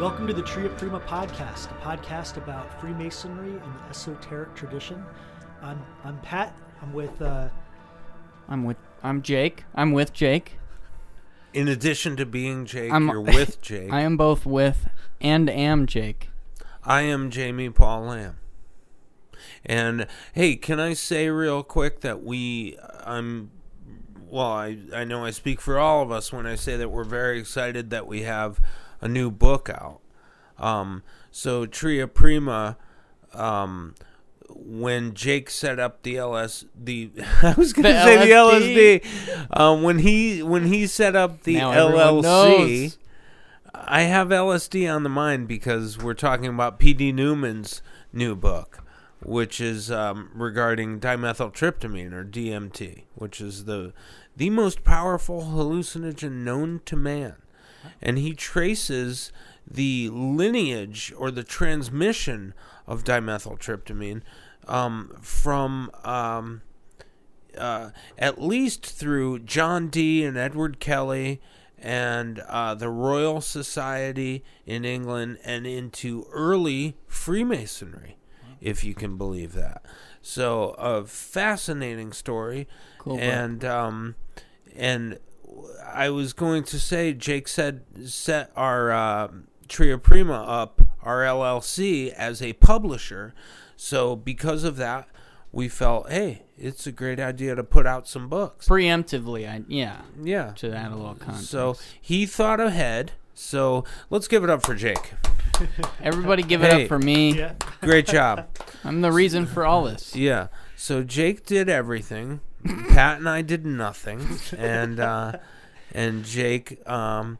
Welcome to the Tria Prima podcast, a podcast about Freemasonry and the esoteric tradition. I'm I'm Pat. I'm with uh, I'm with I'm Jake. I'm with Jake. In addition to being Jake, I'm- you're with Jake. I am both with and am Jake. I am Jamie Paul Lamb. And hey, can I say real quick that we I'm well, I I know I speak for all of us when I say that we're very excited that we have a new book out. Um so Tria Prima um when Jake set up the LS the I was going to The say the LSD. LSD um when he when he set up the Now LLC. I have LSD on the mind because we're talking about P.D. Newman's new book, which is um, regarding dimethyltryptamine or DMT, which is the the most powerful hallucinogen known to man, and he traces the lineage or the transmission of dimethyltryptamine um, from. Um, uh, at least through John Dee and Edward Kelly and uh, the Royal Society in England and into early Freemasonry, if you can believe that. So a fascinating story, Cool and um, and I was going to say, Jake said set our uh, Tria Prima up, our LLC, as a publisher. So because of that, we felt, hey, it's a great idea to put out some books. Preemptively, I yeah. Yeah. To add a little context. So he thought ahead. So let's give it up for Jake. everybody give it up for me. yeah. Great job. I'm the reason for all this. Yeah. So Jake did everything. Pat and I did nothing, and uh, and Jake um,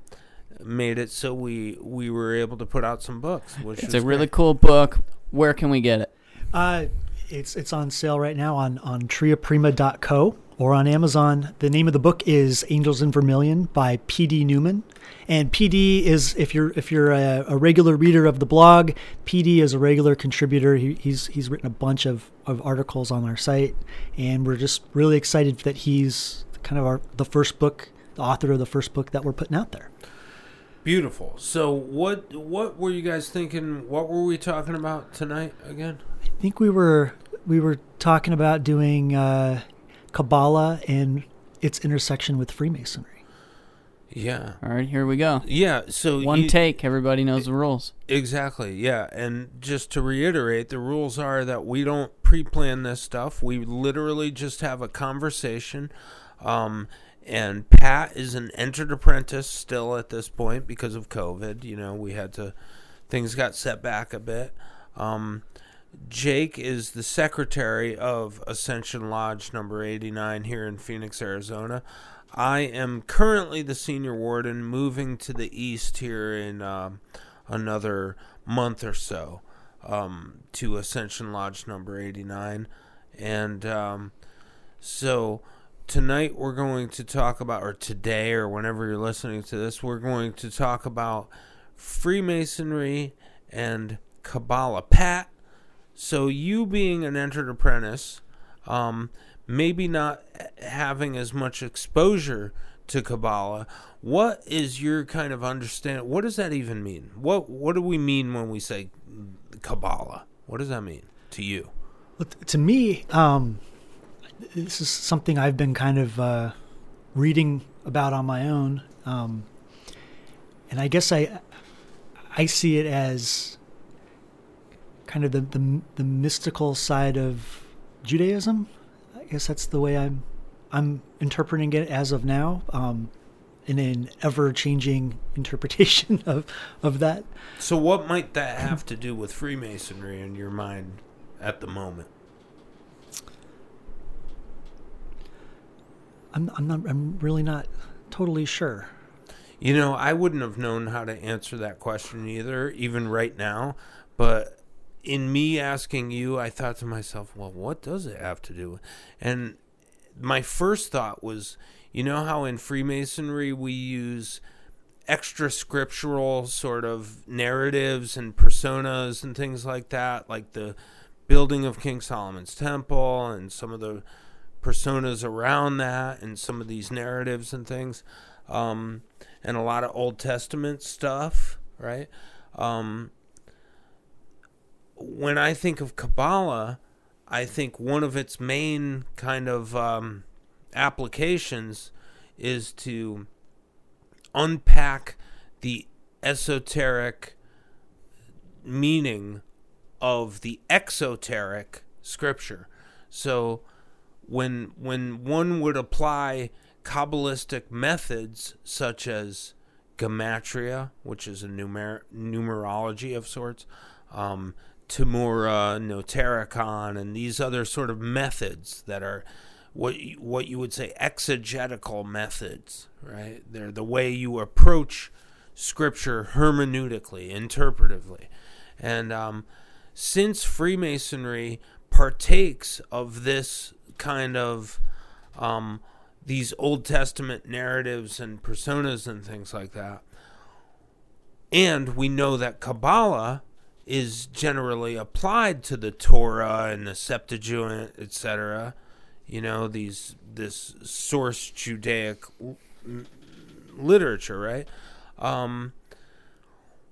made it so we we were able to put out some books, which It's was a really cool book. Where can we get it? Uh, it's it's on sale right now on on triaprima.co or on Amazon. The name of the book is Angels in Vermilion by P.D. Newman. And PD is if you're if you're a, a regular reader of the blog, PD is a regular contributor. He, he's he's written a bunch of, of articles on our site, and we're just really excited that he's kind of our the first book, the author of the first book that we're putting out there. beautiful. So what what were you guys thinking? What were we talking about tonight again? I think we were we were talking about doing uh, Kabbalah and its intersection with Freemasonry. Yeah. All right, here we go. Yeah, so One you- take. Everybody knows the rules. Exactly. Yeah, and just to reiterate, the rules are that we don't pre-plan this stuff. We literally just have a conversation. Um, and Pat is an entered apprentice still at this point because of COVID. You know, we had to things got set back a bit. Um, Jake is the secretary of Ascension Lodge number 89 here in Phoenix, Arizona. I am currently the senior warden, moving to the east here in um, another month or so um, to Ascension Lodge number 89. And um, so tonight we're going to talk about, or today, or whenever you're listening to this, we're going to talk about Freemasonry and Kabbalah. Pat, so you being an entered apprentice, um, maybe not having as much exposure to Kabbalah, what is your kind of understand? What does that even mean? What What do we mean when we say Kabbalah? What does that mean to you? Well, to me, um, this is something I've been kind of uh, reading about on my own, um, and I guess I I see it as kind of the, the the mystical side of Judaism. I guess that's the way I'm I'm interpreting it as of now. Um, in an ever changing interpretation of of that. So, what might that have to do with Freemasonry in your mind at the moment? I'm I'm not I'm really not totally sure. You know, I wouldn't have known how to answer that question either, even right now. But in me asking you, I thought to myself, well, what does it have to do? And my first thought was, you know how in Freemasonry we use extra scriptural sort of narratives and personas and things like that, like the building of King Solomon's temple and some of the personas around that and some of these narratives and things, um, and a lot of Old Testament stuff, right? Um, when I think of Kabbalah, I think one of its main kind of um, applications is to unpack the esoteric meaning of the exoteric scripture. So when when one would apply kabbalistic methods such as gematria, which is a numer- numerology of sorts, um, Temura, Notarikon, and these other sort of methods that are what what you would say exegetical methods, right? They're the way you approach scripture hermeneutically, interpretively, and um, since Freemasonry partakes of this kind of um, these Old Testament narratives and personas and things like that, and we know that Kabbalah is generally applied to the Torah and the Septuagint, etc. You know, these this source Judaic literature, right? Um,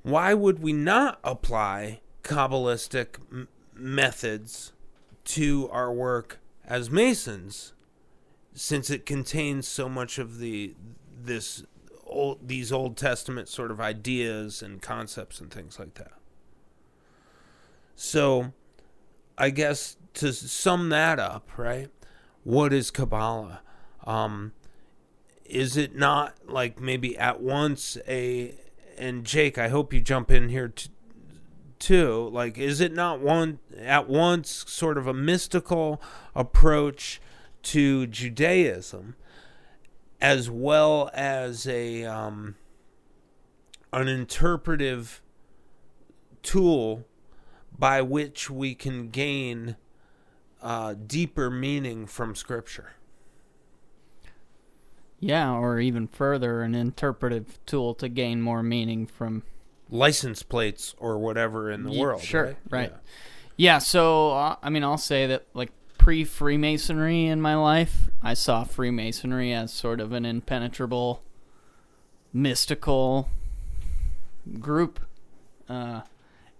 why would we not apply Kabbalistic m- methods to our work as Masons, since it contains so much of the this old these Old Testament sort of ideas and concepts and things like that? So, I guess to sum that up, right? What is Kabbalah? Um, is it not like maybe at once a and Jake, I hope you jump in here t- too. Like, is it not one at once sort of a mystical approach to Judaism, as well as a um, an interpretive tool by which we can gain uh, deeper meaning from Scripture. Yeah, or even further, an interpretive tool to gain more meaning from license plates or whatever in the Ye- world. Sure, right. right. Yeah, so uh, I mean, I'll say that like pre Freemasonry in my life, I saw Freemasonry as sort of an impenetrable, mystical group, uh,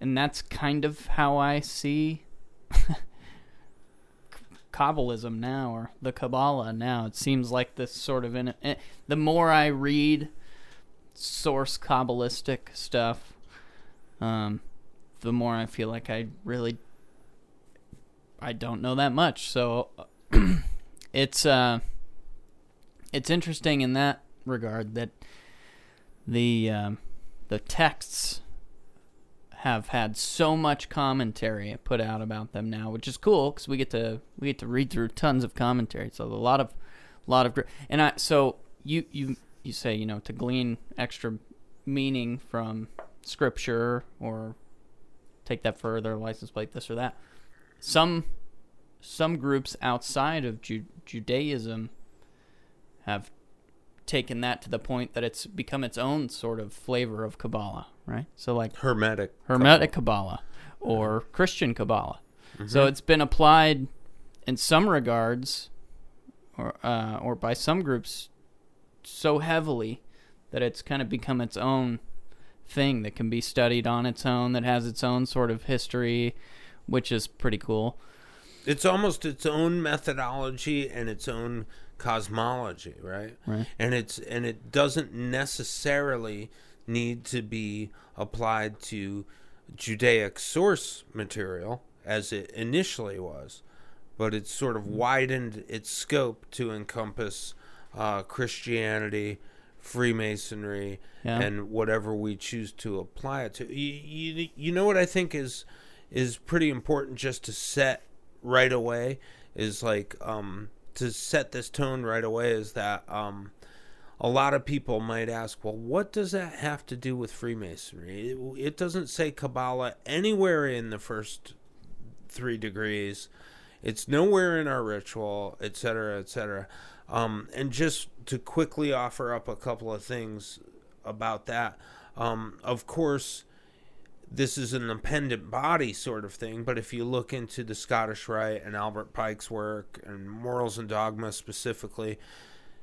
and that's kind of how I see Kabbalism now, or the Kabbalah now. It seems like this sort of in eh, the more I read source Kabbalistic stuff, um, the more I feel like I really I don't know that much. So it's uh it's interesting in that regard that the um, the texts have had so much commentary put out about them now, which is cool because we get to we get to read through tons of commentary. So a lot of lot of and I so you you you say you know to glean extra meaning from scripture or take that further, license plate this or that. Some some groups outside of Ju- Judaism have taken that to the point that it's become its own sort of flavor of Kabbalah, right? So like Hermetic. Hermetic Kabbalah or Christian Kabbalah. Mm-hmm. So it's been applied in some regards, or uh, or by some groups, so heavily that it's kind of become its own thing that can be studied on its own, that has its own sort of history, which is pretty cool. It's almost its own methodology and its own cosmology, right? Right. And it's and it doesn't necessarily need to be applied to Judaic source material as it initially was, but it's sort of widened its scope to encompass uh, Christianity, Freemasonry, Yeah. and whatever we choose to apply it to. You, you, you know what I think is is pretty important just to set right away is like um, to set this tone right away is that um, a lot of people might ask, well, what does that have to do with Freemasonry? It, it doesn't say Kabbalah anywhere in the first three degrees. It's nowhere in our ritual, etc., etc. Um, and just to quickly offer up a couple of things about that. Um, of course, this is an appendant body sort of thing, but if you look into the Scottish Rite and Albert Pike's work and Morals and Dogma specifically,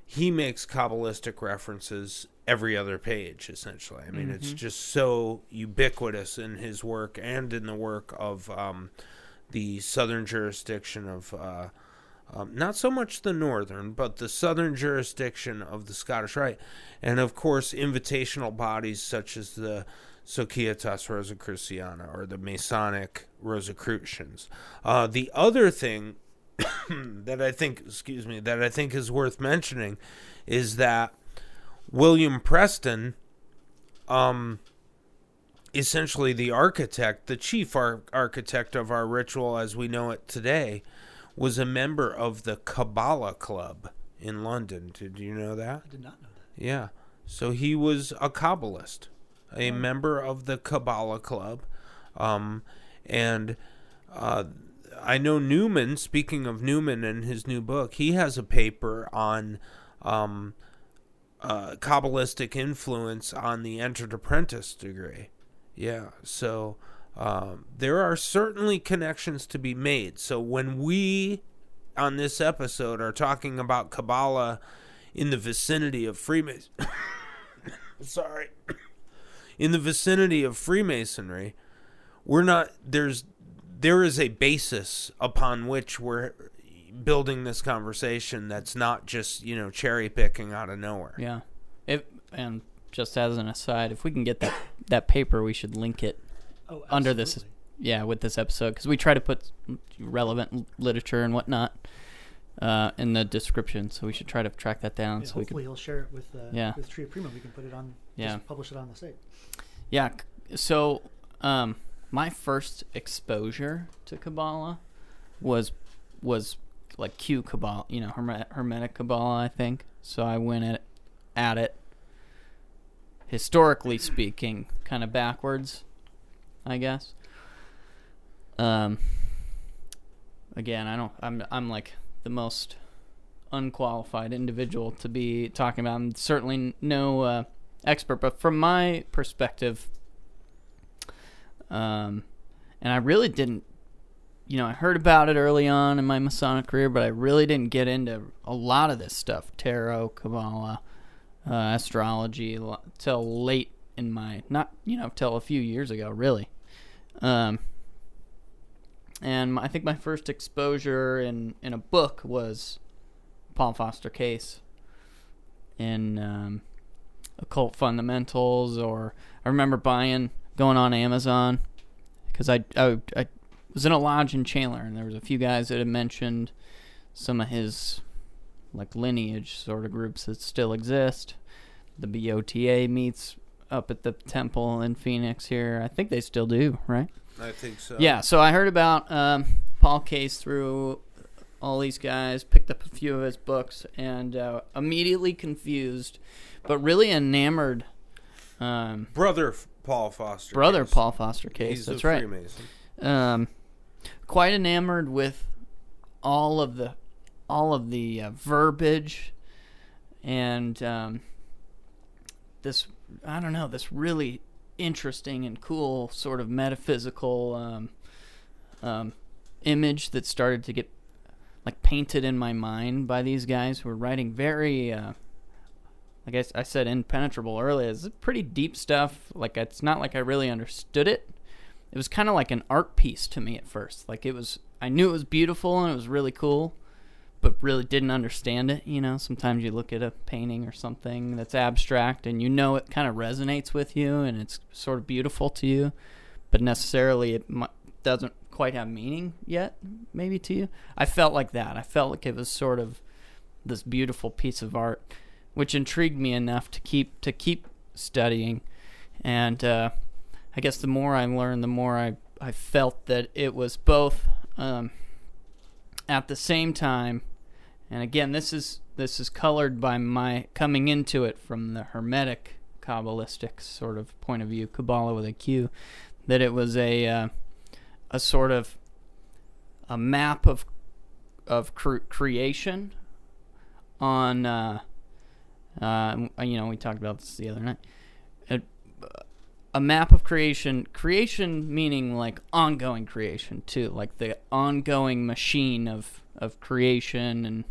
he makes kabbalistic references every other page essentially. I mean it's just so ubiquitous in his work and in the work of um, the southern jurisdiction of uh, um, not so much the northern, but the southern jurisdiction of the Scottish Rite, and of course invitational bodies such as the Societas Rosicruciana or the Masonic Rosicrucians. Uh, the other thing that I think, excuse me, that I think is worth mentioning is that William Preston, um, essentially the architect, the chief ar- architect of our ritual as we know it today, was a member of the Kabbalah Club in London. Did you know that? I did not know that. Yeah. So he was a Kabbalist, a member of the Kabbalah Club. Um, and uh, I know Newman, speaking of Newman and his new book, he has a paper on um, uh, Kabbalistic influence on the entered apprentice degree. Yeah. So um, there are certainly connections to be made. So when we on this episode are talking about Kabbalah in the vicinity of Freemason, sorry, in the vicinity of Freemasonry, we're not there's there is a basis upon which we're building this conversation that's not just you know cherry picking out of nowhere. Yeah. If and just as an aside, if we can get that that paper, we should link it Oh, under this yeah with this episode because we try to put relevant literature and whatnot uh, in the description so we should try to track that down Yeah, so we hopefully can he'll share it with uh, Yeah. with Tria Prima. We can put it on. Yeah. Just publish it on the site. yeah so um, my first exposure to kabbalah was was like q kabbalah you know hermet, hermetic kabbalah i think so i went at, at it historically speaking kind of backwards i guess um again i don't i'm i'm like the most unqualified individual to be talking about. I'm certainly no uh, expert but from my perspective um and i really didn't you know i heard about it early on in my masonic career but i really didn't get into a lot of this stuff tarot kabbalah uh, astrology till late in my not you know till a few years ago really. Um and I think my first exposure in in a book was Paul Foster Case in um, Occult Fundamentals, or I remember buying going on Amazon because I, I I was in a lodge in Chandler, and there was a few guys that had mentioned some of his like lineage sort of groups that still exist. The BOTA meets up at the temple in Phoenix here. I think they still do, right? I think so. Yeah, so I heard about um, Paul Case through all these guys, picked up a few of his books, and uh, immediately confused, but really enamored. Um, Brother Paul Foster. brother Case. Paul Foster Case, He's that's right. Freemason. Um, quite enamored with all of the all of the uh, verbiage and um, this I don't know this really interesting and cool sort of metaphysical um, um, image that started to get like painted in my mind by these guys who were writing very uh, like I said impenetrable earlier it's pretty deep stuff. Like it's not like I really understood it. It was kind of like an art piece to me at first. Like it was, I knew it was beautiful and it was really cool, but really didn't understand it. You know, sometimes you look at a painting or something that's abstract and you know it kind of resonates with you and it's sort of beautiful to you, but necessarily it doesn't quite have meaning yet, maybe to you. I felt like that. I felt like it was sort of this beautiful piece of art, which intrigued me enough to keep to keep studying, and. uh I guess the more I learned, the more I, I felt that it was both um, at the same time, and again, this is this is colored by my coming into it from the Hermetic Kabbalistic sort of point of view, Kabbalah with a Q, that it was a uh, a sort of a map of of cre- creation on uh, uh, you know we talked about this the other night a map of creation creation meaning like ongoing creation too like the ongoing machine of of creation and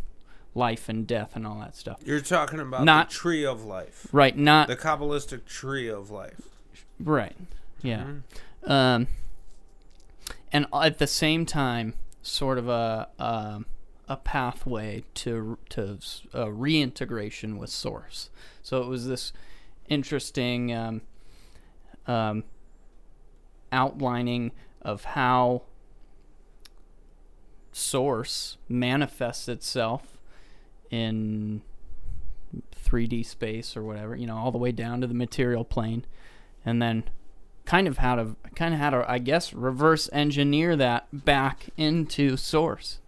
life and death and all that stuff. You're talking about Not- the tree of life, Right, not the Kabbalistic tree of life. right. Yeah. Mhm. Um, and at the same time, sort of a um a pathway to to uh, reintegration with source. So it was this interesting um, um, outlining of how source manifests itself in 3D space or whatever, you know, all the way down to the material plane, and then kind of how to kind of how to I guess reverse engineer that back into source,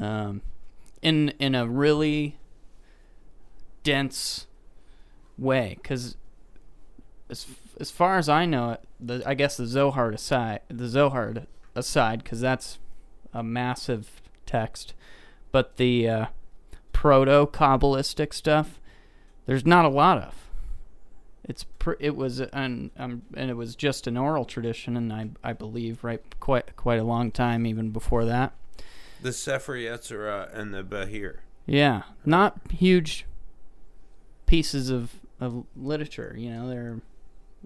um, in in a really dense way, because as as far as I know it, the I guess the Zohar aside, the Zohar aside, because that's a massive text, but the uh, proto kabbalistic stuff, there's not a lot of. It's pr- it was an um, and it was just an oral tradition, and I I believe right quite quite a long time even before that. The Sefer Yetzirah and the Bahir. Yeah, not huge pieces of of literature. You know, they're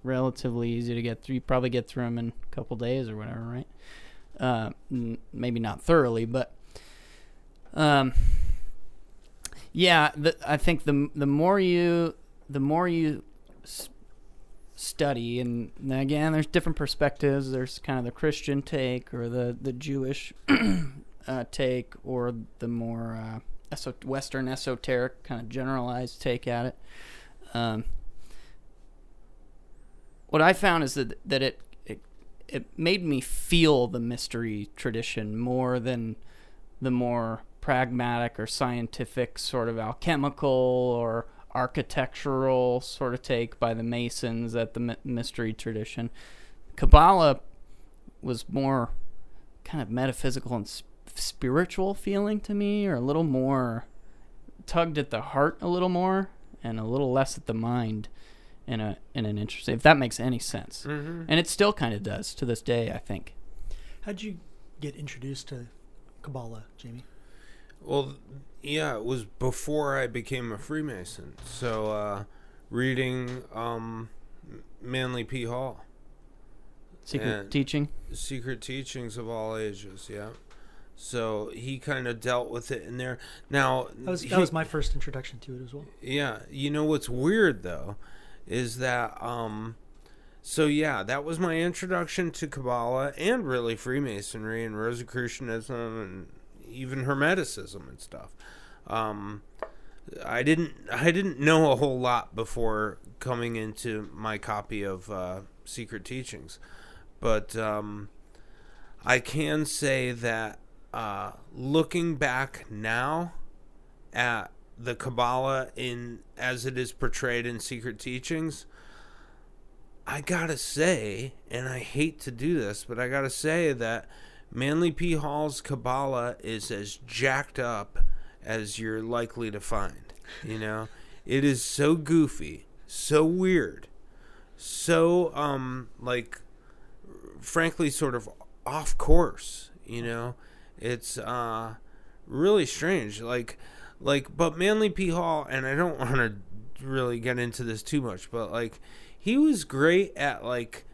relatively easy to get through. You probably get through them in a couple days or whatever, right? Uh, maybe not thoroughly, but um, yeah. The, I think the the more you the more you s- study, and again, there's different perspectives. There's kind of the Christian take or the the Jewish uh, take, or the more uh, Western esoteric kind of generalized take at it. Um, what I found is that that it, it it made me feel the mystery tradition more than the more pragmatic or scientific sort of alchemical or architectural sort of take by the Masons at the mystery tradition. Kabbalah was more kind of metaphysical and spiritual feeling to me, or a little more tugged at the heart a little more, and a little less at the mind. In a in an interesting, if that makes any sense, Mm-hmm. and it still kind of does to this day, I think. How'd you get introduced to Kabbalah, Jamie? Well, yeah, it was before I became a Freemason. So, uh, reading um, Manly P. Hall, Secret teaching. Secret Teachings of All Ages. Yeah. So he kind of dealt with it in there. Now That was he- that was my first introduction to it as well. Yeah, you know what's weird though is that um so yeah, that was my introduction to Kabbalah and really Freemasonry and Rosicrucianism and even Hermeticism and stuff. Um I didn't I didn't know a whole lot before coming into my copy of uh, Secret Teachings, but um, I can say that uh, looking back now at the Kabbalah in as it is portrayed in Secret Teachings, I gotta say, and I hate to do this, but I gotta say that Manly P. Hall's Kabbalah is as jacked up as you're likely to find. You know, it is so goofy, so weird, so um like, frankly, sort of off course. You know, it's uh really strange. Like, like, but Manly P. Hall, and I don't want to really get into this too much, but like, he was great at like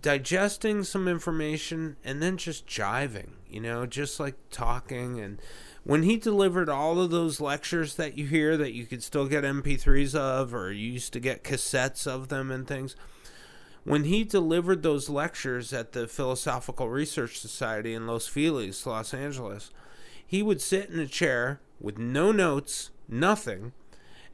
digesting some information and then just jiving, you know, just like talking. And when he delivered all of those lectures that you hear that you could still get MP3s of, or you used to get cassettes of them and things. When he delivered those lectures at the Philosophical Research Society in Los Feliz, Los Angeles, he would sit in a chair with no notes, nothing,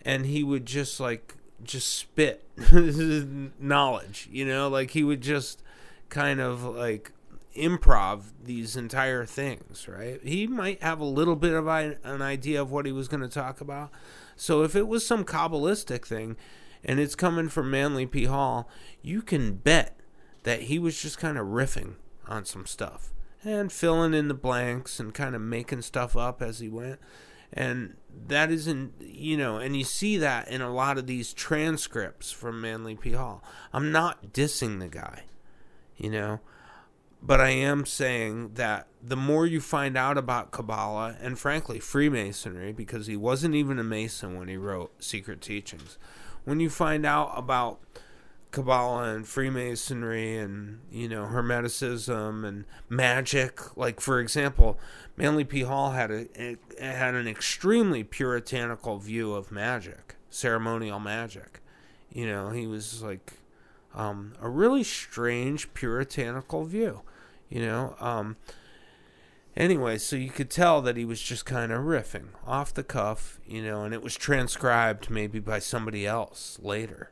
and he would just like just spit knowledge, you know, like he would just kind of like improv these entire things, right? He might have a little bit of an idea of what he was going to talk about. So if it was some kabbalistic thing and it's coming from Manly P Hall, you can bet that he was just kind of riffing on some stuff and filling in the blanks and kind of making stuff up as he went and that isn't you know and you see that in a lot of these transcripts from manly p. Hall. I'm not dissing the guy you know but I am saying that the more you find out about Kabbalah and frankly Freemasonry, because he wasn't even a Mason when he wrote Secret Teachings, when you find out about Kabbalah and Freemasonry and you know Hermeticism and magic, like for example, Manly P. Hall had a, had an extremely puritanical view of magic, ceremonial magic. You know, he was like um, a really strange puritanical view you know. Um, anyway, so you could tell that he was just kind of riffing off the cuff, you know, and it was transcribed maybe by somebody else later.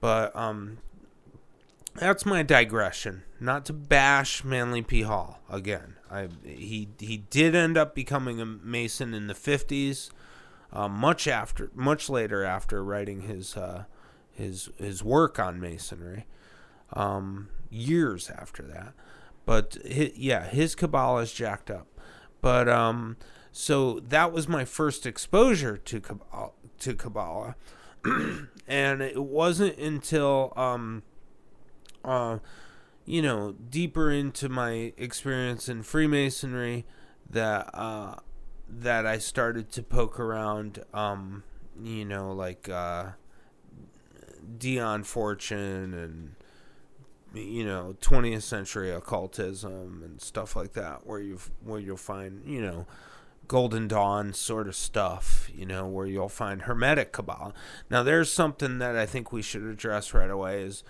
But um, that's my digression. Not to bash Manly P. Hall again. I he he did end up becoming a Mason in the fifties, uh, much after much later after writing his uh, his his work on Masonry. Um, years after that. But his, yeah, his Kabbalah is jacked up. But um, so that was my first exposure to Kabbalah, to Kabbalah, and it wasn't until um, uh, you know, deeper into my experience in Freemasonry that uh, that I started to poke around. Um, you know, like uh, Dion Fortune and you know 20th century occultism and stuff like that where you where you'll find you know golden dawn sort of stuff you know where you'll find hermetic kabbalah now there's something that i think we should address right away is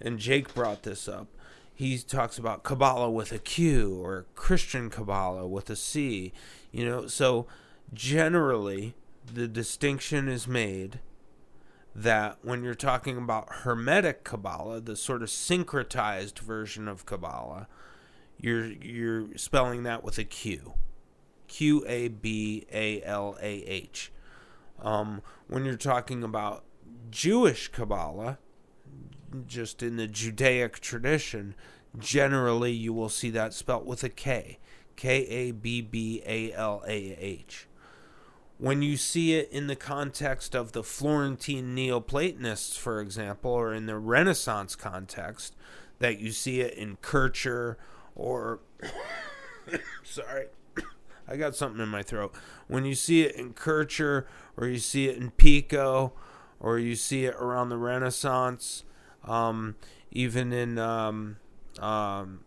and jake brought this up. He talks about kabbalah with a q or christian kabbalah with a c you know? So generally the distinction is made that when you're talking about Hermetic Kabbalah, the sort of syncretized version of Kabbalah, you're you're spelling that with a Q, Q A B A L A H. Um, when you're talking about Jewish Kabbalah, just in the Judaic tradition, generally you will see that spelt with a K, K A B B A L A H when you see it in the context of the Florentine Neoplatonists, for example, or in the Renaissance context, that you see it in Kircher or. sorry, I got something in my throat. When you see it in Kircher or you see it in Pico or you see it around the Renaissance, um, even in um, um,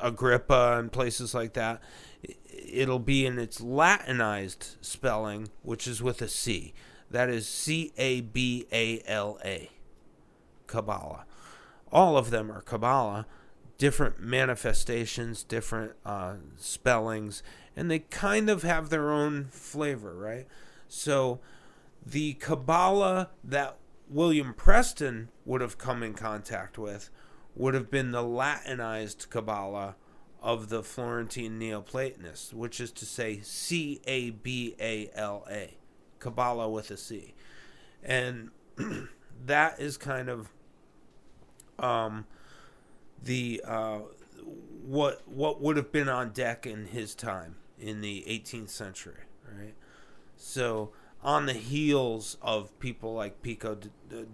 Agrippa and places like that, it'll be in its Latinized spelling, which is with a C. That is C A B A L A. Kabbalah. All of them are Kabbalah, different manifestations, different uh, spellings, and they kind of have their own flavor, right? So the Kabbalah that William Preston would have come in contact with would have been the Latinized Kabbalah of the Florentine Neoplatonists, which is to say C A B A L A, Kabbalah with a C. And that is kind of um, the uh, what what would have been on deck in his time in the 18th century, right? So on the heels of people like Pico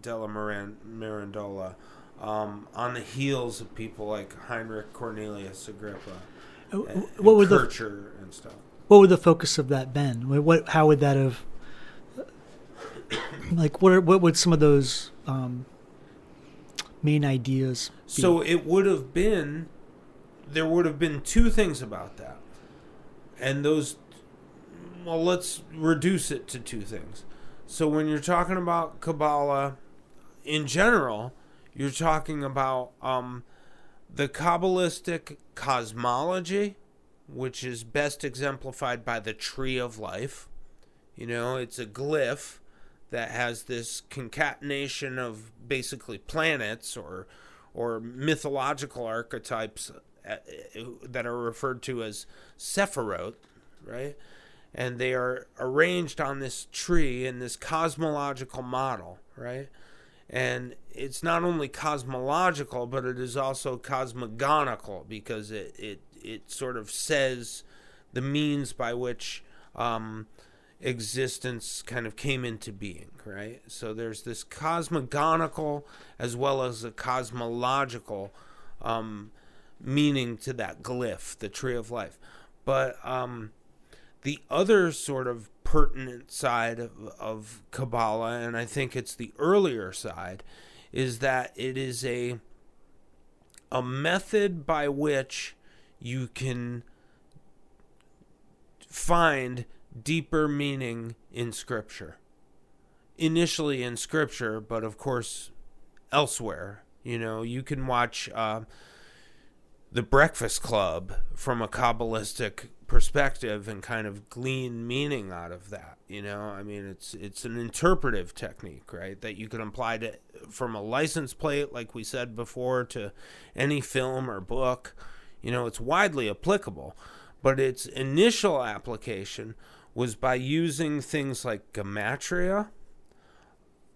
della Mirandola, um, on the heels of people like Heinrich Cornelius Agrippa, Uh, and, what would the Kircher and stuff. what would the focus of that been? What, what how would that have like what are, what would some of those um, main ideas? Be? So it would have been, there would have been two things about that. And those, well, let's reduce it to two things. So when you're talking about Kabbalah in general, you're talking about um, the Kabbalistic cosmology, which is best exemplified by the tree of life. You know, it's a glyph that has this concatenation of basically planets or or mythological archetypes uh, that are referred to as Sephiroth, right? And they are arranged on this tree in this cosmological model, right? And it's not only cosmological, but it is also cosmogonical because it it, it sort of says the means by which um, existence kind of came into being, right? So there's this cosmogonical as well as a cosmological um, meaning to that glyph, the tree of life. But um, the other sort of pertinent side of, of Kabbalah, and I think it's the earlier side, is that it is a a method by which you can find deeper meaning in Scripture. Initially in Scripture, but of course elsewhere. You know, you can watch uh, The Breakfast Club from a Kabbalistic perspective and kind of glean meaning out of that. You know, I mean, it's it's an interpretive technique, right? That you can apply to from a license plate, like we said before, to any film or book. You know, it's widely applicable, but its initial application was by using things like gematria,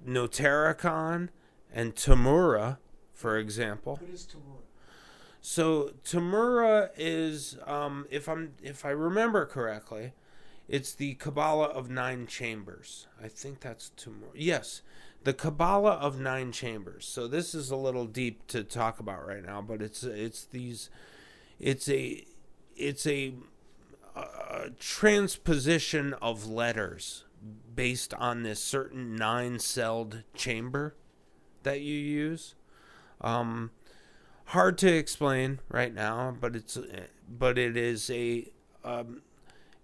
notarikon, and temura, for example. What is Temura? So Temura is, um, if I'm if I remember correctly, it's the Kabbalah of nine chambers. I think that's Temura. Yes, the Kabbalah of nine chambers. So this is a little deep to talk about right now, but it's it's these, it's a, it's a, a transposition of letters based on this certain nine-celled chamber that you use. Um, hard to explain right now, but it's but it is a um,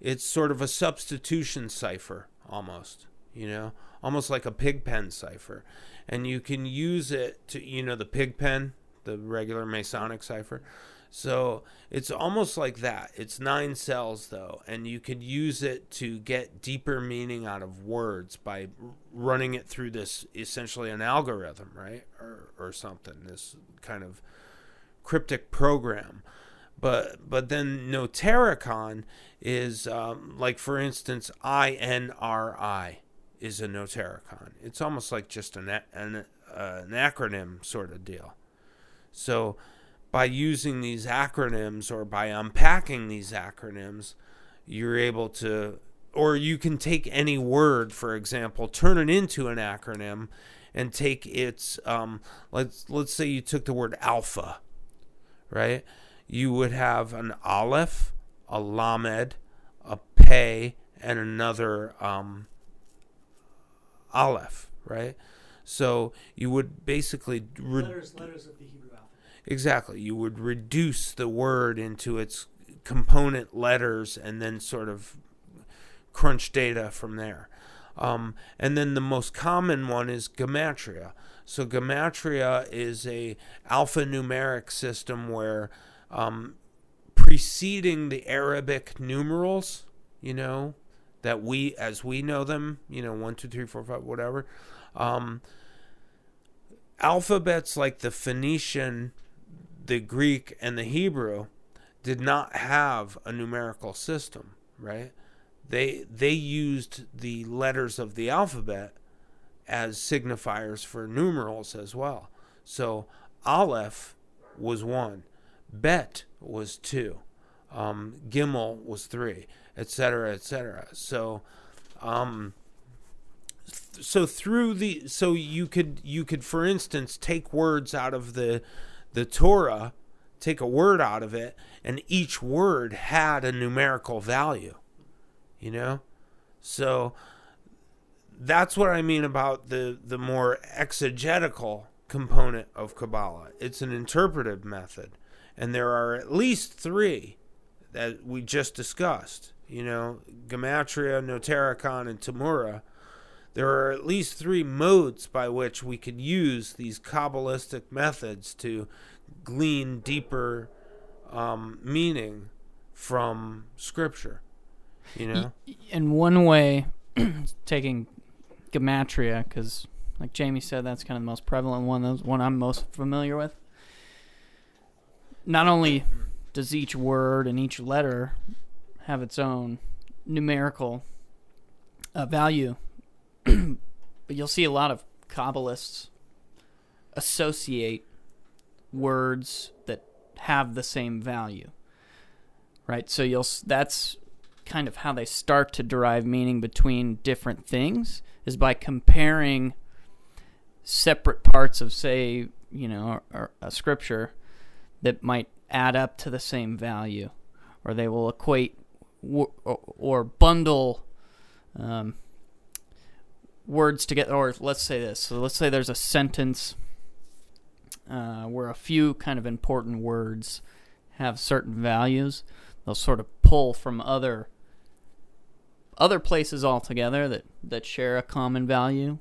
it's sort of a substitution cipher almost, you know, almost like a pigpen cipher, and you can use it to you know the pigpen, the regular Masonic cipher. So it's almost like that. It's nine cells though, and you could use it to get deeper meaning out of words by running it through this essentially an algorithm, right, or or something. This kind of cryptic program. But but then Notarikon is um, like for instance INRI is a Notarikon. It's almost like just an an, uh, an acronym sort of deal. So by using these acronyms or by unpacking these acronyms, you're able to or you can take any word, for example, turn it into an acronym and take its um, let's let's say you took the word alpha right? You would have an aleph, a lamed, a pei, and another um, aleph, right? So you would basically re- letters, letters of the Hebrew alphabet. Exactly. You would reduce the word into its component letters and then sort of crunch data from there. Um, and then the most common one is gematria. So gematria is a alphanumeric system where um, preceding the Arabic numerals, you know, that we as we know them, you know, one, two, three, four, five, whatever. Um, alphabets like the Phoenician, the Greek, and the Hebrew did not have a numerical system, right? They they used the letters of the alphabet as signifiers for numerals as well. So Aleph was one, Bet was two, um, Gimel was three, etc., etc. So, um, so through the so you could you could for instance take words out of the the Torah, take a word out of it, and each word had a numerical value. You know, so that's what I mean about the the more exegetical component of Kabbalah. It's an interpretive method, and there are at least three that we just discussed. You know, Gematria, Notarikon, and Temura. There are at least three modes by which we could use these Kabbalistic methods to glean deeper um, meaning from Scripture. You know, and one way, taking gematria because, like Jamie said, that's kind of the most prevalent one. That's one I'm most familiar with. Not only does each word and each letter have its own numerical uh, value, but you'll see a lot of Kabbalists associate words that have the same value. Right? So you'll that's kind of how they start to derive meaning between different things is by comparing separate parts of, say, you know, a, scripture that might add up to the same value, or they will equate w- or, or bundle um, words together. Or let's say this. So let's say there's a sentence uh, where a few kind of important words have certain values. They'll sort of pull from other other places altogether that, that share a common value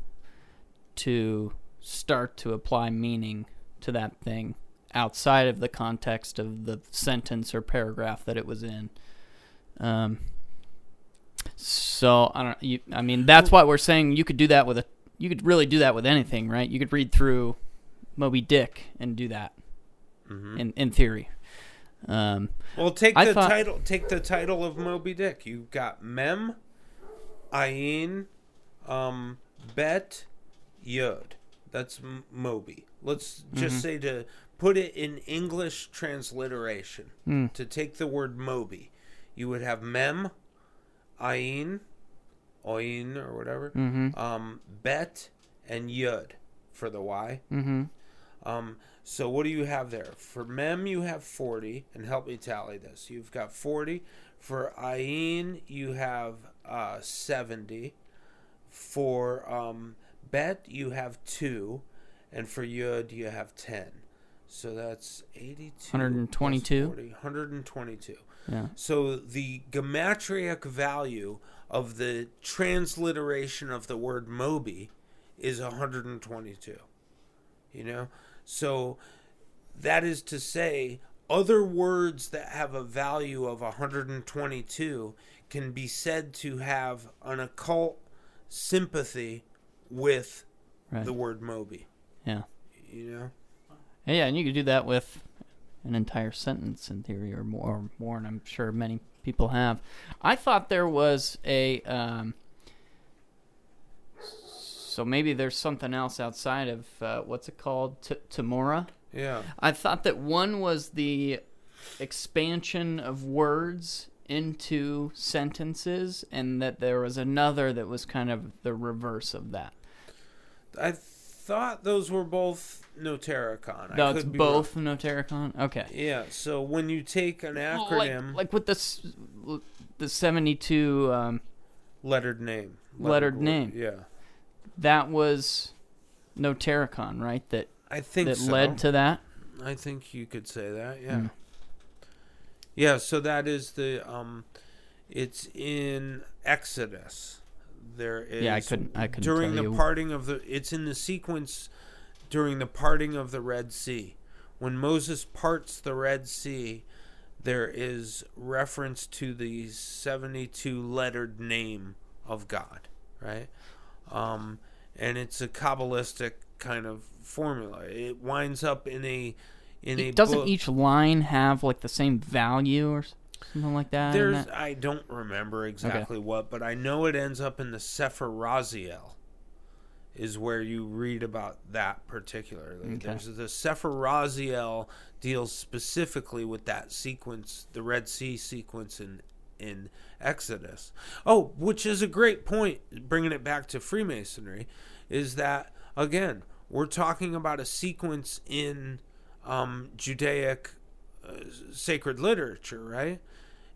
to start to apply meaning to that thing outside of the context of the sentence or paragraph that it was in. Um, so I don't. You, I mean, that's why we're saying you could do that with a. You could really do that with anything, right? You could read through Moby Dick and do that Mhm. in in theory. Um, Well, take I the thought- title. Take the title of Moby Dick. You've got Mem, Ayin, um, Bet, Yod. That's M- Moby. Let's just Mhm. say to put it in English transliteration. hmm, To take the word Moby, you would have Mem, Ayin, Oyin or whatever, mm-hmm, um, Bet, and Yod for the Y. mm-hmm. Um, so what do you have there? For Mem, you have 40, and help me tally this. You've got 40. For Ayin, you have uh, 70. For um, Bet, you have 2. And for Yud, you have 10. So that's 82. plus 122? 40, 122. Yeah. So the gematriac value of the transliteration of the word Moby is 122. You know? So that is to say, other words that have a value of 122 can be said to have an occult sympathy with Right. the word Moby. Yeah. You know? Yeah, and you could do that with an entire sentence in theory, or more, or more, and I'm sure many people have. I thought there was a. Um, so maybe there's something else outside of uh, what's it called, T- Temura. Yeah. I thought that one was the expansion of words into sentences, and that there was another that was kind of the reverse of that. I thought those were both Notarikon. It's could wrong. both Notarikon. Okay. Yeah, so when you take an acronym, like, like with the the seventy two, um, lettered name, Lettered word, name. Yeah, that was no Notarikon, right? That I think that so. led to that. I think you could say that. Yeah, Mm. yeah. So that is the um, it's in Exodus. There is Yeah, I couldn't- I couldn't during the you. parting of the. It's in the sequence during the parting of the Red Sea. When Moses parts the Red Sea, there is reference to the 72 lettered name of God, right? Um, and it's a Kabbalistic kind of formula. It winds up in a in a E- Doesn't book. each line have like the same value or something like that? There's that? I don't remember exactly what, but I know it ends up in the Sefer Raziel. Is where you read about that particularly. Okay. There's the Sefer Raziel deals specifically with that sequence, the Red Sea sequence in in Exodus. Oh, which is a great point. Bringing it back to Freemasonry, is that again we're talking about a sequence in um, Judaic uh, sacred literature, right?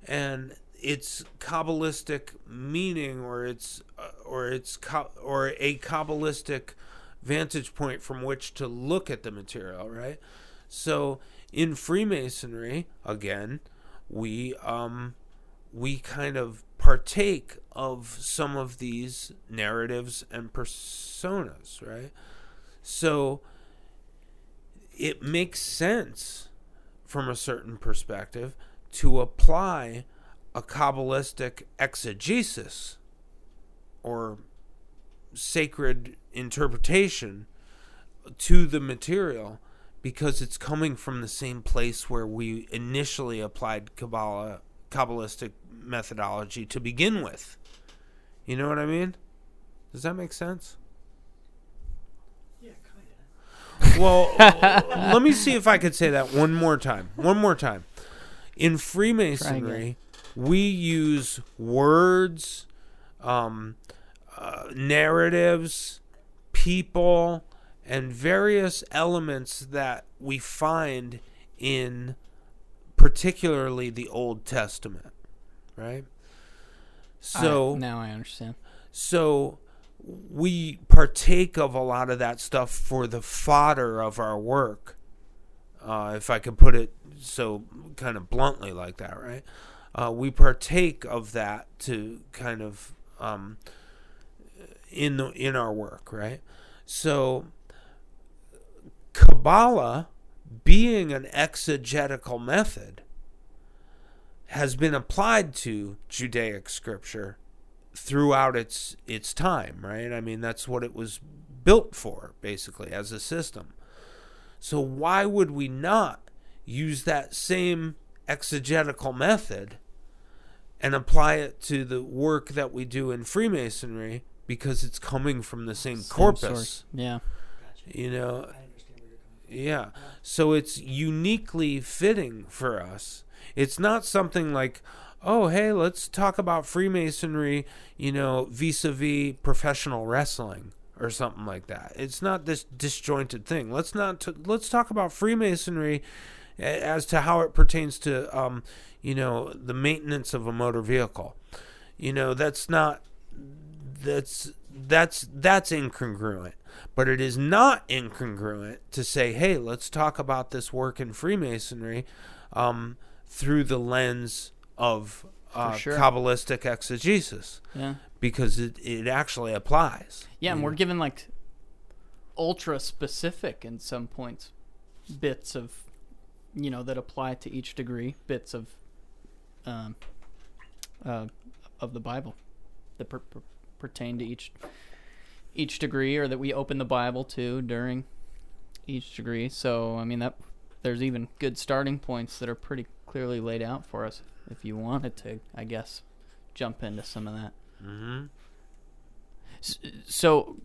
and its kabbalistic meaning or its uh, or its or a kabbalistic vantage point from which to look at the material right so in freemasonry again we um we kind of partake of some of these narratives and personas right? So it makes sense from a certain perspective to apply a Kabbalistic exegesis or sacred interpretation to the material because it's coming from the same place where we initially applied Kabbalah Kabbalistic methodology to begin with. You know what I mean? Does that make sense? Yeah, kind of. Well, let me see if I could say that one more time. One more time. In Freemasonry, we use words, um, uh, narratives, people, and various elements that we find in particularly the Old Testament, right? So I, now I understand. so we partake of a lot of that stuff for the fodder of our work. Uh, if I could put it so kind of bluntly like that, right? Uh, we partake of that to kind of um, in the in our work, right? So Kabbalah, being an exegetical method, has been applied to Judaic scripture throughout its its time, right? I mean, that's what it was built for, basically, as a system. So why would we not use that same exegetical method and apply it to the work that we do in Freemasonry because it's coming from the same, Same corpus? source. Yeah. You know, yeah. So it's uniquely fitting for us. It's not something like, oh, hey, let's talk about Freemasonry, you know, vis a vis professional wrestling or something like that. It's not this disjointed thing. Let's not, t- let's talk about Freemasonry as to how it pertains to, um, you know, the maintenance of a motor vehicle. You know, that's not, that's, that's, that's incongruent. But it is not incongruent to say, hey, let's talk about this work in Freemasonry um, through the lens of uh, sure. Kabbalistic exegesis Yeah. because it, it actually applies. Yeah, and we're given like ultra specific in some points bits of you know that apply to each degree, bits of um uh of the Bible that per- per- pertain to each each degree or that we open the Bible to during each degree. So, I mean that there's even good starting points that are pretty clearly laid out for us if you wanted to, I guess, jump into some of that. Mm-hmm. So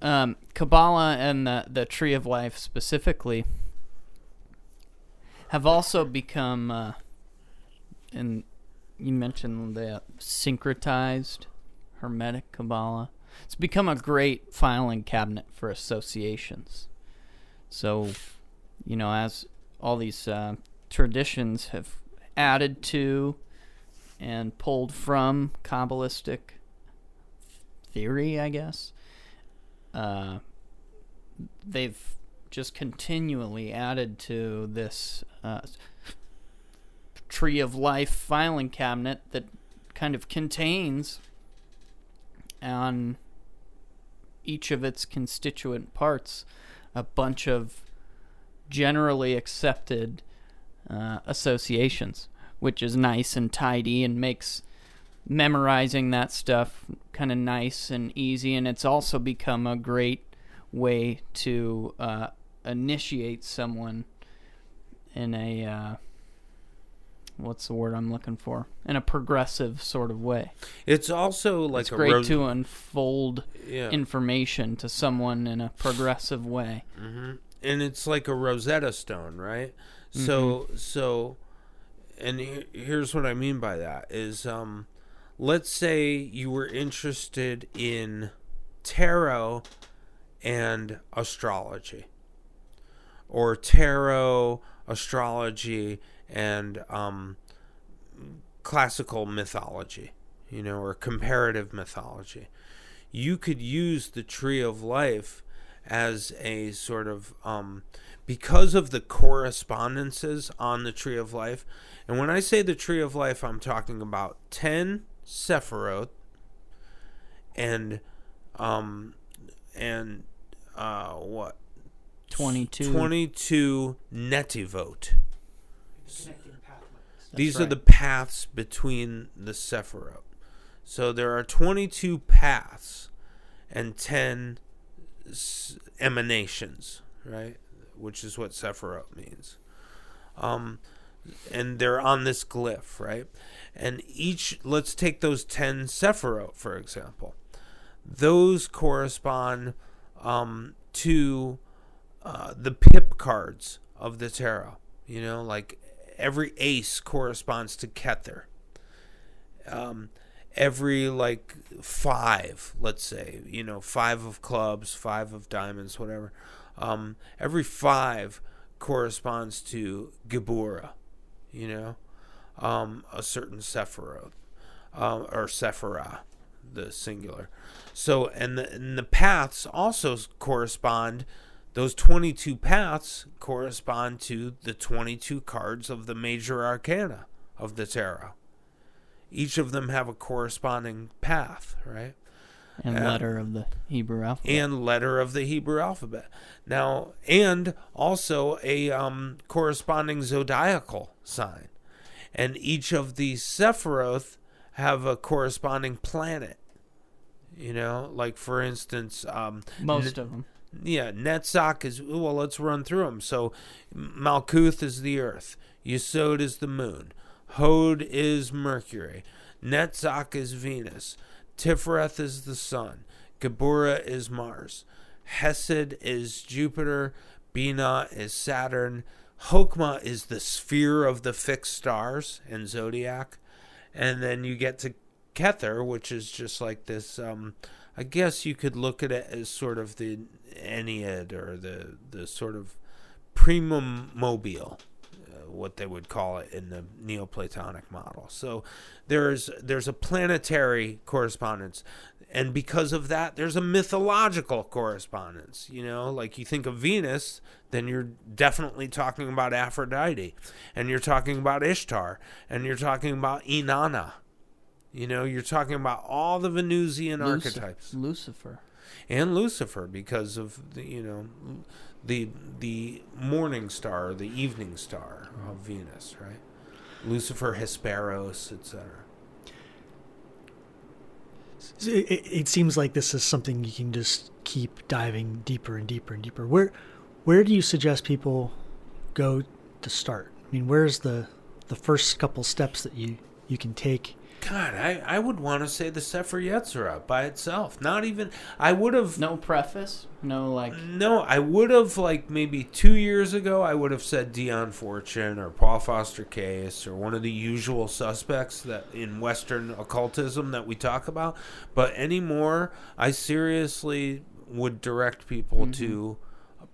um, Kabbalah and the, the Tree of Life specifically have also become, uh, and you mentioned the syncretized Hermetic Kabbalah. It's become a great filing cabinet for associations. So, you know, as all these uh, traditions have added to and pulled from Kabbalistic theory, I guess. Uh, they've just continually added to this uh, tree of life filing cabinet that kind of contains on each of its constituent parts a bunch of generally accepted uh, associations, which is nice and tidy and makes memorizing that stuff kind of nice and easy. And it's also become a great way to uh, initiate someone in a uh, what's the word I'm looking for? In a progressive sort of way. It's also like it's a great ro- to unfold yeah. information to someone in a progressive way. hmm And it's like a Rosetta Stone, right? So so, and he- here's what I mean by that is, um, let's say you were interested in tarot and astrology, or tarot, astrology, and um, classical mythology, you know, or comparative mythology. You could use the Tree of Life as a sort of um, because of the correspondences on the Tree of Life. And when I say the Tree of Life, I'm talking about 10 Sephiroth and um and uh what 22. 22 Netivot. That's These are the paths between the Sephiroth. So there are 22 paths and 10 emanations, right? Which is what Sephiroth means. Um, and they're on this glyph, right? And each, let's take those 10 Sephiroth, for example. Those correspond um, to uh, the pip cards of the tarot. You know, like every ace corresponds to Kether. Um, every like five, let's say, you know, five of clubs, five of diamonds, whatever. Um, every five corresponds to Gebura, you know, um, a certain Sephiroth um, or Sephirah, the singular. So, and the, and the paths also correspond. Those 22 paths correspond to the 22 cards of the major arcana of the tarot. Each of them have a corresponding path, right? And Uh, letter of the Hebrew alphabet. and letter of the Hebrew alphabet. Now, and also a um, corresponding zodiacal sign. And each of these Sephiroth have a corresponding planet. You know, like for instance, um, Most of them. Yeah, Netzach is well. Let's run through them. So, Malkuth is the Earth. Yesod is the Moon. Hod is Mercury. Netzach is Venus. Tiferet is the Sun. Geburah is Mars. Hesed is Jupiter. Bina is Saturn. Hokmah is the sphere of the fixed stars and zodiac. And then you get to Kether, which is just like this. Um, I guess you could look at it as sort of the Ennead or the the sort of primum mobile, uh, what they would call it in the Neoplatonic model. So there's there's a planetary correspondence, and because of that, there's a mythological correspondence. You know, like you think of Venus, then you're definitely talking about Aphrodite, and you're talking about Ishtar, and you're talking about Inanna. You know, you're talking about all the Venusian Luci- archetypes Lucifer. and Lucifer because of the you know the the morning star, the evening star of Venus, right? Lucifer, Hesperos, etc. It, it, it seems like this is something you can just keep diving deeper and deeper and deeper. Where where do you suggest people go to start? I mean, where's the the first couple steps that you you can take? God, I, I would want to say the Sefer Yetzirah by itself. Not even I would have No preface. No like. No, I would have like maybe two years ago. I would have said Dion Fortune or Paul Foster Case or one of the usual suspects that in Western occultism that we talk about. But anymore, I seriously would direct people mm-hmm. to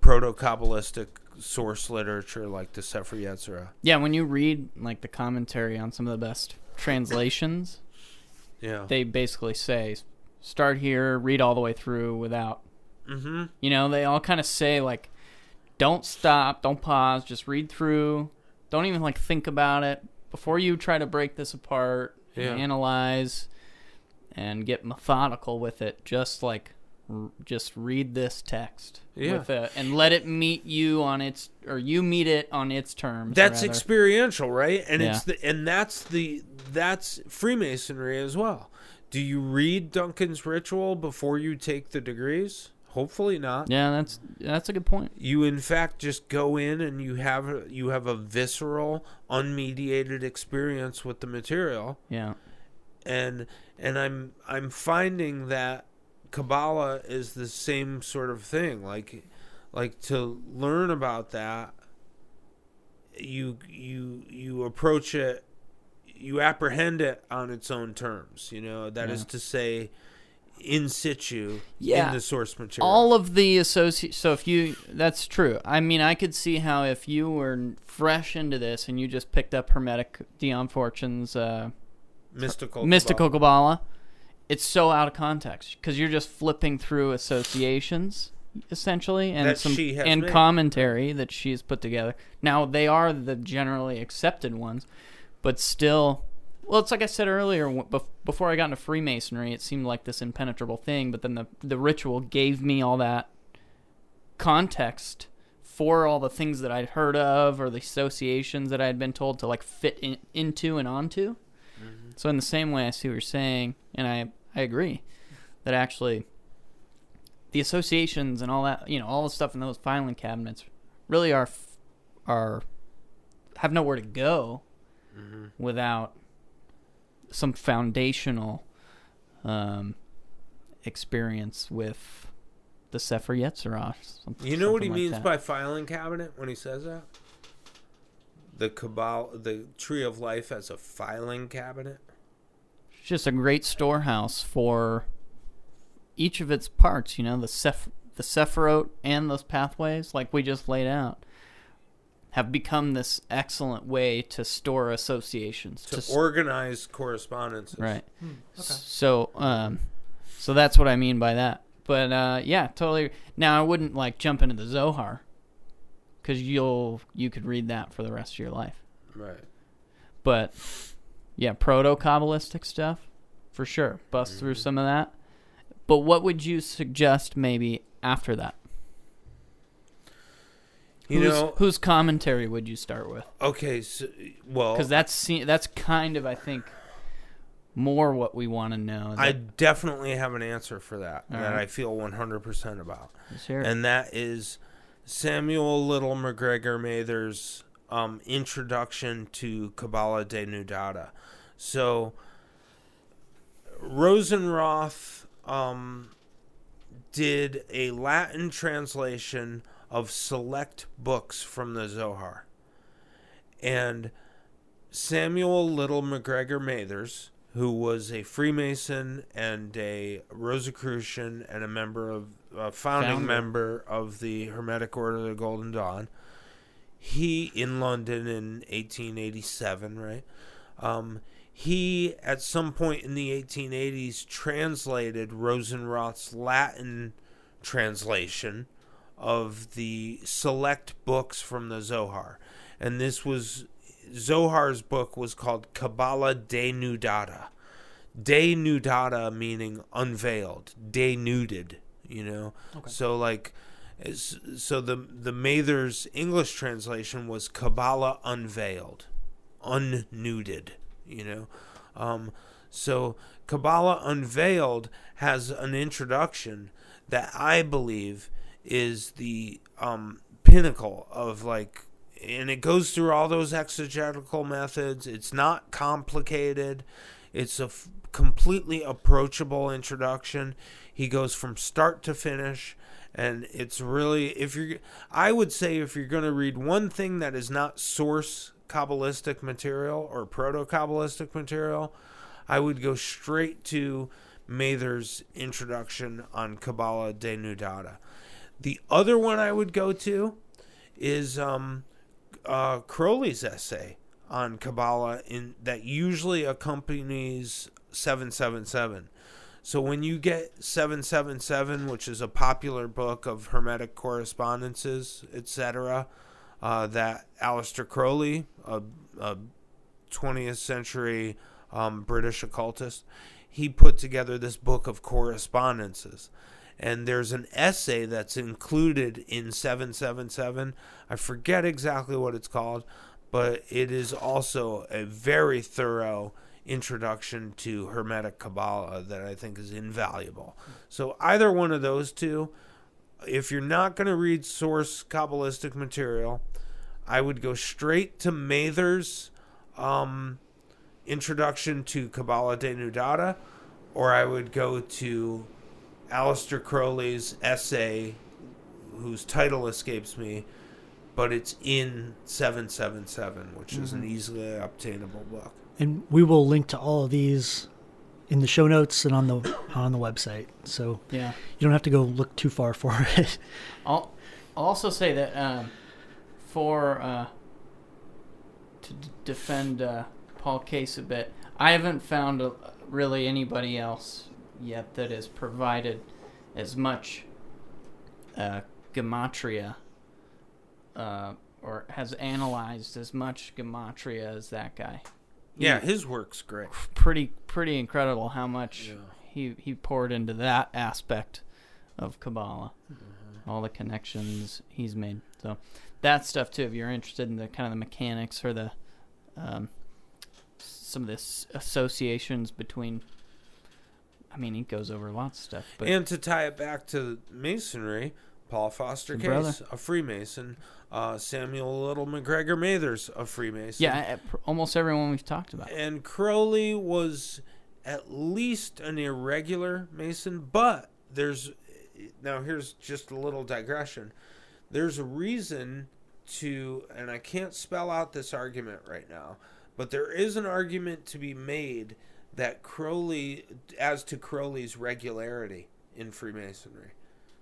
proto kabbalistic source literature like the Sefer Yetzirah. Yeah, when you read like the commentary on some of the best translations, Yeah. they basically say start here, read all the way through without. mm-hmm. You know, they all kind of say like, don't stop, don't pause, just read through. Don't even like think about it before you try to break this apart, and Yeah. analyze, and get methodical with it. Just like, r- just read this text Yeah. with it, and let it meet you on its, or you meet it on its terms. That's rather. experiential, right? And Yeah. it's the and that's the that's Freemasonry as well. Do you read Duncan's ritual before you take the degrees? Hopefully not. Yeah, that's that's a good point. You in fact just go in and you have you have a visceral, unmediated experience with the material Yeah. and and I'm I'm finding that Kabbalah is the same sort of thing. Like like to learn about that you you you approach it you apprehend it on its own terms, you know. That is Yeah. to say in situ Yeah. in the source material. All of the associate. So if you, that's true. I mean, I could see how if you were fresh into this and you just picked up Hermetic Dion Fortune's uh, mystical mystical Kabbalah. Kabbalah, it's so out of context because you're just flipping through associations essentially and That some and made. commentary that she's put together. Now they are the generally accepted ones, but still. Well, it's like I said earlier. Before I got into Freemasonry, it seemed like this impenetrable thing. But then the the ritual gave me all that context for all the things that I'd heard of or the associations that I had been told to like fit in, into and onto. So in the same way, I see what you're saying, and I I agree that actually the associations and all that you know all the stuff in those filing cabinets really are are have nowhere to go without some foundational um, experience with the Sefer Yetzirah. You know what he like means that. by filing cabinet when he says that? The Kabbalah, the tree of life as a filing cabinet. It's just a great storehouse for each of its parts. You know, the Seph- the Sephiroth and those pathways, like we just laid out, have become this excellent way to store associations to s- organize correspondences. right. Hmm, okay. So, um, so that's what I mean by that. But uh, yeah, totally. Now I wouldn't like jump into the Zohar because you'll you could read that for the rest of your life. Right. But yeah, proto kabbalistic stuff for sure. Bust through Mhm. some of that. But what would you suggest maybe after that? You whose, know, whose commentary would you start with? okay, so, well, Because that's that's kind of I think more what we want to know. I definitely have an answer for that All that right. I feel 100% about. let's hear it. And that is Samuel Liddell MacGregor Mather's um, introduction to Kabbalah Denudata. So, Rosenroth um, did a Latin translation of select books from the Zohar. And Samuel Liddell MacGregor Mathers, who was a Freemason and a Rosicrucian and a member of a founding Founder. member of the Hermetic Order of the Golden Dawn, he in London in 1887, right? Um, he at some point in the 1880s translated Rosenroth's Latin translation of the select books from the Zohar. And this was Zohar's book was called Kabbalah Denudata. Denudata meaning unveiled, denuded, you know. Okay. So like so the the Mather's English translation was Kabbalah unveiled, unnuded, you know. Um, so Kabbalah unveiled has an introduction that I believe is the um, pinnacle of like and it goes through all those exegetical methods it's not complicated it's a f- completely approachable introduction. He goes from start to finish and it's really if you're i would say if you're going to read one thing that is not source kabbalistic material or proto kabbalistic material i would go straight to mather's introduction on kabbalah denudata. The other one I would go to is um, uh, Crowley's essay on Kabbalah in that usually accompanies 777. So when you get 777, which is a popular book of hermetic correspondences, etc., uh, that Aleister Crowley, a, a 20th century um, British occultist, he put together this book of correspondences and there's an essay that's included in 777. I forget exactly what it's called, but it is also a very thorough introduction to Hermetic Kabbalah that I think is invaluable. So, either one of those two, if you're not going to read source Kabbalistic material, I would go straight to Mather's um, introduction to Kabbalah Denudata, or I would go to Aleister Crowley's essay, whose title escapes me, but it's in 777, which is an Mhm. easily obtainable book. And we will link to all of these in the show notes and on the on the website. So yeah. you don't have to go look too far for it. I'll, I'll also say that um, for uh, to d- defend uh, Paul Case a bit, I haven't found uh really anybody else yet that has provided as much uh, gematria uh, or has analyzed as much gematria as that guy. Yeah, his work's great. pretty pretty incredible how much Yeah. he he poured into that aspect of Kabbalah, Mm-hmm. all the connections he's made. So that stuff too. If you're interested in the kind of the mechanics or the um, some of this associations between. I mean, he goes over lots of stuff, but and to tie it back to Masonry, Paul Foster Case, brother. a Freemason. Uh, Samuel Liddell MacGregor Mathers, a Freemason. yeah, almost everyone we've talked about. And Crowley was at least an irregular Mason, but there's now here's just a little digression. There's a reason to, and I can't spell out this argument right now, but there is an argument to be made that Crowley, as to Crowley's regularity in Freemasonry.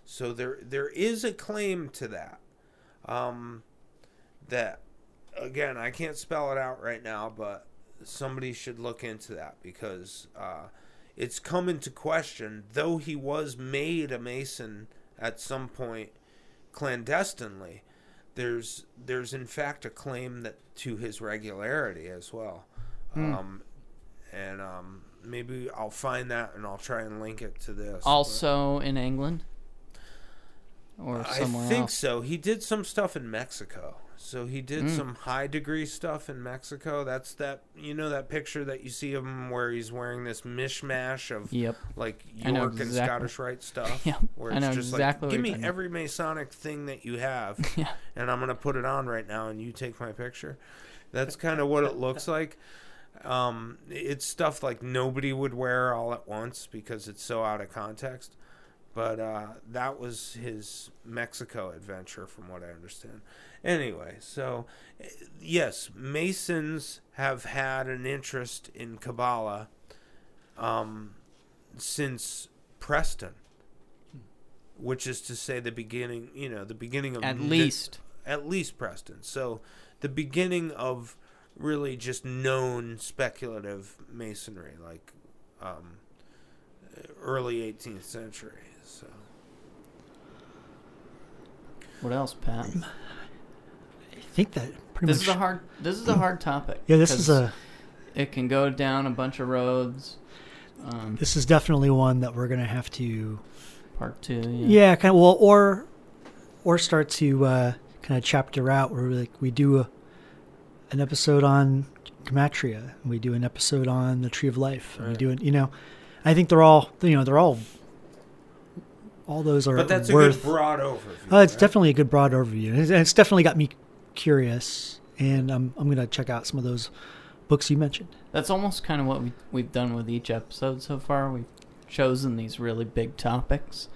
So there there is a claim to that. Um, that again I can't spell it out right now, but somebody should look into that because uh, it's come into question. Though he was made a Mason at some point clandestinely, there's there's in fact a claim that to his regularity as well. Hmm. Um, and um, maybe I'll find that and I'll try and link it to this. Also in England? Or But I think else? so. He did some stuff in Mexico. So he did Mm. some high degree stuff in Mexico. That's that you know that picture that you see of him where he's wearing this mishmash of Yep. like York and. Scottish Rite stuff. Yep. Where I it's know just exactly like, give me talking about." every Masonic thing that you have, Yeah. and I'm gonna put it on right now, and you take my picture. That's kind of what it looks like. Um, it's stuff like nobody would wear all at once because it's so out of context. But uh, that was his Mexico adventure, from what I understand. Anyway, so eh, yes, Masons have had an interest in Kabbalah um, since Preston, which is to say the beginning, you know, the beginning of At mi- least. at least Preston. So the beginning of really just known speculative masonry, like um, early 18th century. So What else, Pat? I think that pretty This much. is a hard this is a hard topic. yeah, this is 'cause a it can go down a bunch of roads. Um, this is definitely one that we're gonna have to part two. Yeah. yeah, kind of well or or start to uh, kind of chapter out where we, like we do a, an episode on gematria and we do an episode on the tree of life and we do it you know i think they're all you know they're all all those are but that's a worth good broad overview. oh it's right? definitely a good broad overview and it's, and it's definitely got me curious and i'm, I'm gonna check out some of those books you mentioned That's almost kind of what we, we've done with each episode so far. We've chosen these really big topics,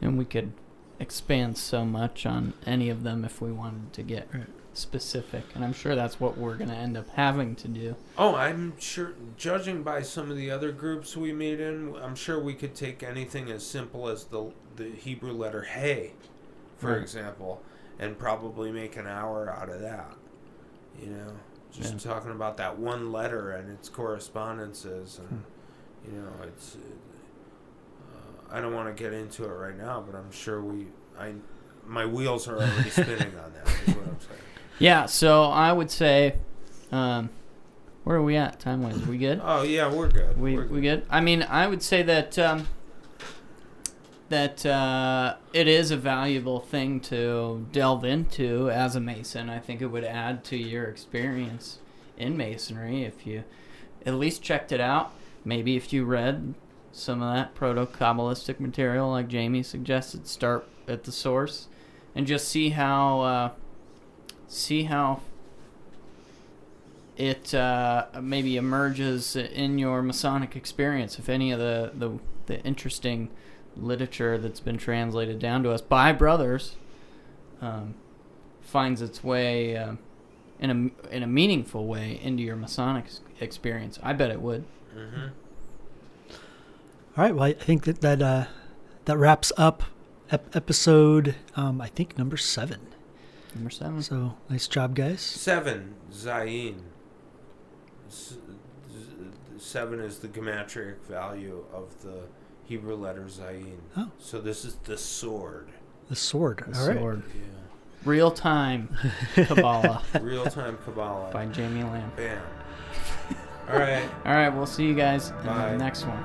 and we could expand so much on any of them if we wanted to get Right. Specific. And I'm sure that's what we're going to end up having to do. Oh, I'm sure. Judging by some of the other groups we meet in, I'm sure we could take anything as simple as the the Hebrew letter Hey, for Right. example, and probably make an hour out of that. You know, just Yeah. talking about that one letter and its correspondences, and you know, it's. Uh, I don't want to get into it right now, but I'm sure we. I, my wheels are already spinning on that. Is what I'm saying. Yeah, so I would say, um, where are we at time wise? we good? Oh yeah, we're good. We we're we good? I mean, I would say that um, that uh, it is a valuable thing to delve into as a mason. I think it would add to your experience in masonry if you at least checked it out. Maybe if you read some of that proto kabbalistic material, like Jamie suggested, start at the source and just see how uh, see how it uh, maybe emerges in your Masonic experience. If any of the, the, the interesting literature that's been translated down to us by brothers um, finds its way um in a in a meaningful way into your Masonic experience, I bet it would. Mm-hmm. all right well i think that that uh that wraps up ep- episode um i think number seven Number seven. so nice job guys Seven, Zayin. S- z- Seven is the gematria value of the Hebrew letter Zayin. Oh. So this is the sword. the sword The all right Sword. Yeah. Real time Kabbalah Real time Kabbalah. by Jamie Lamb. Bam. All right. All right, we'll see you guys in the next one.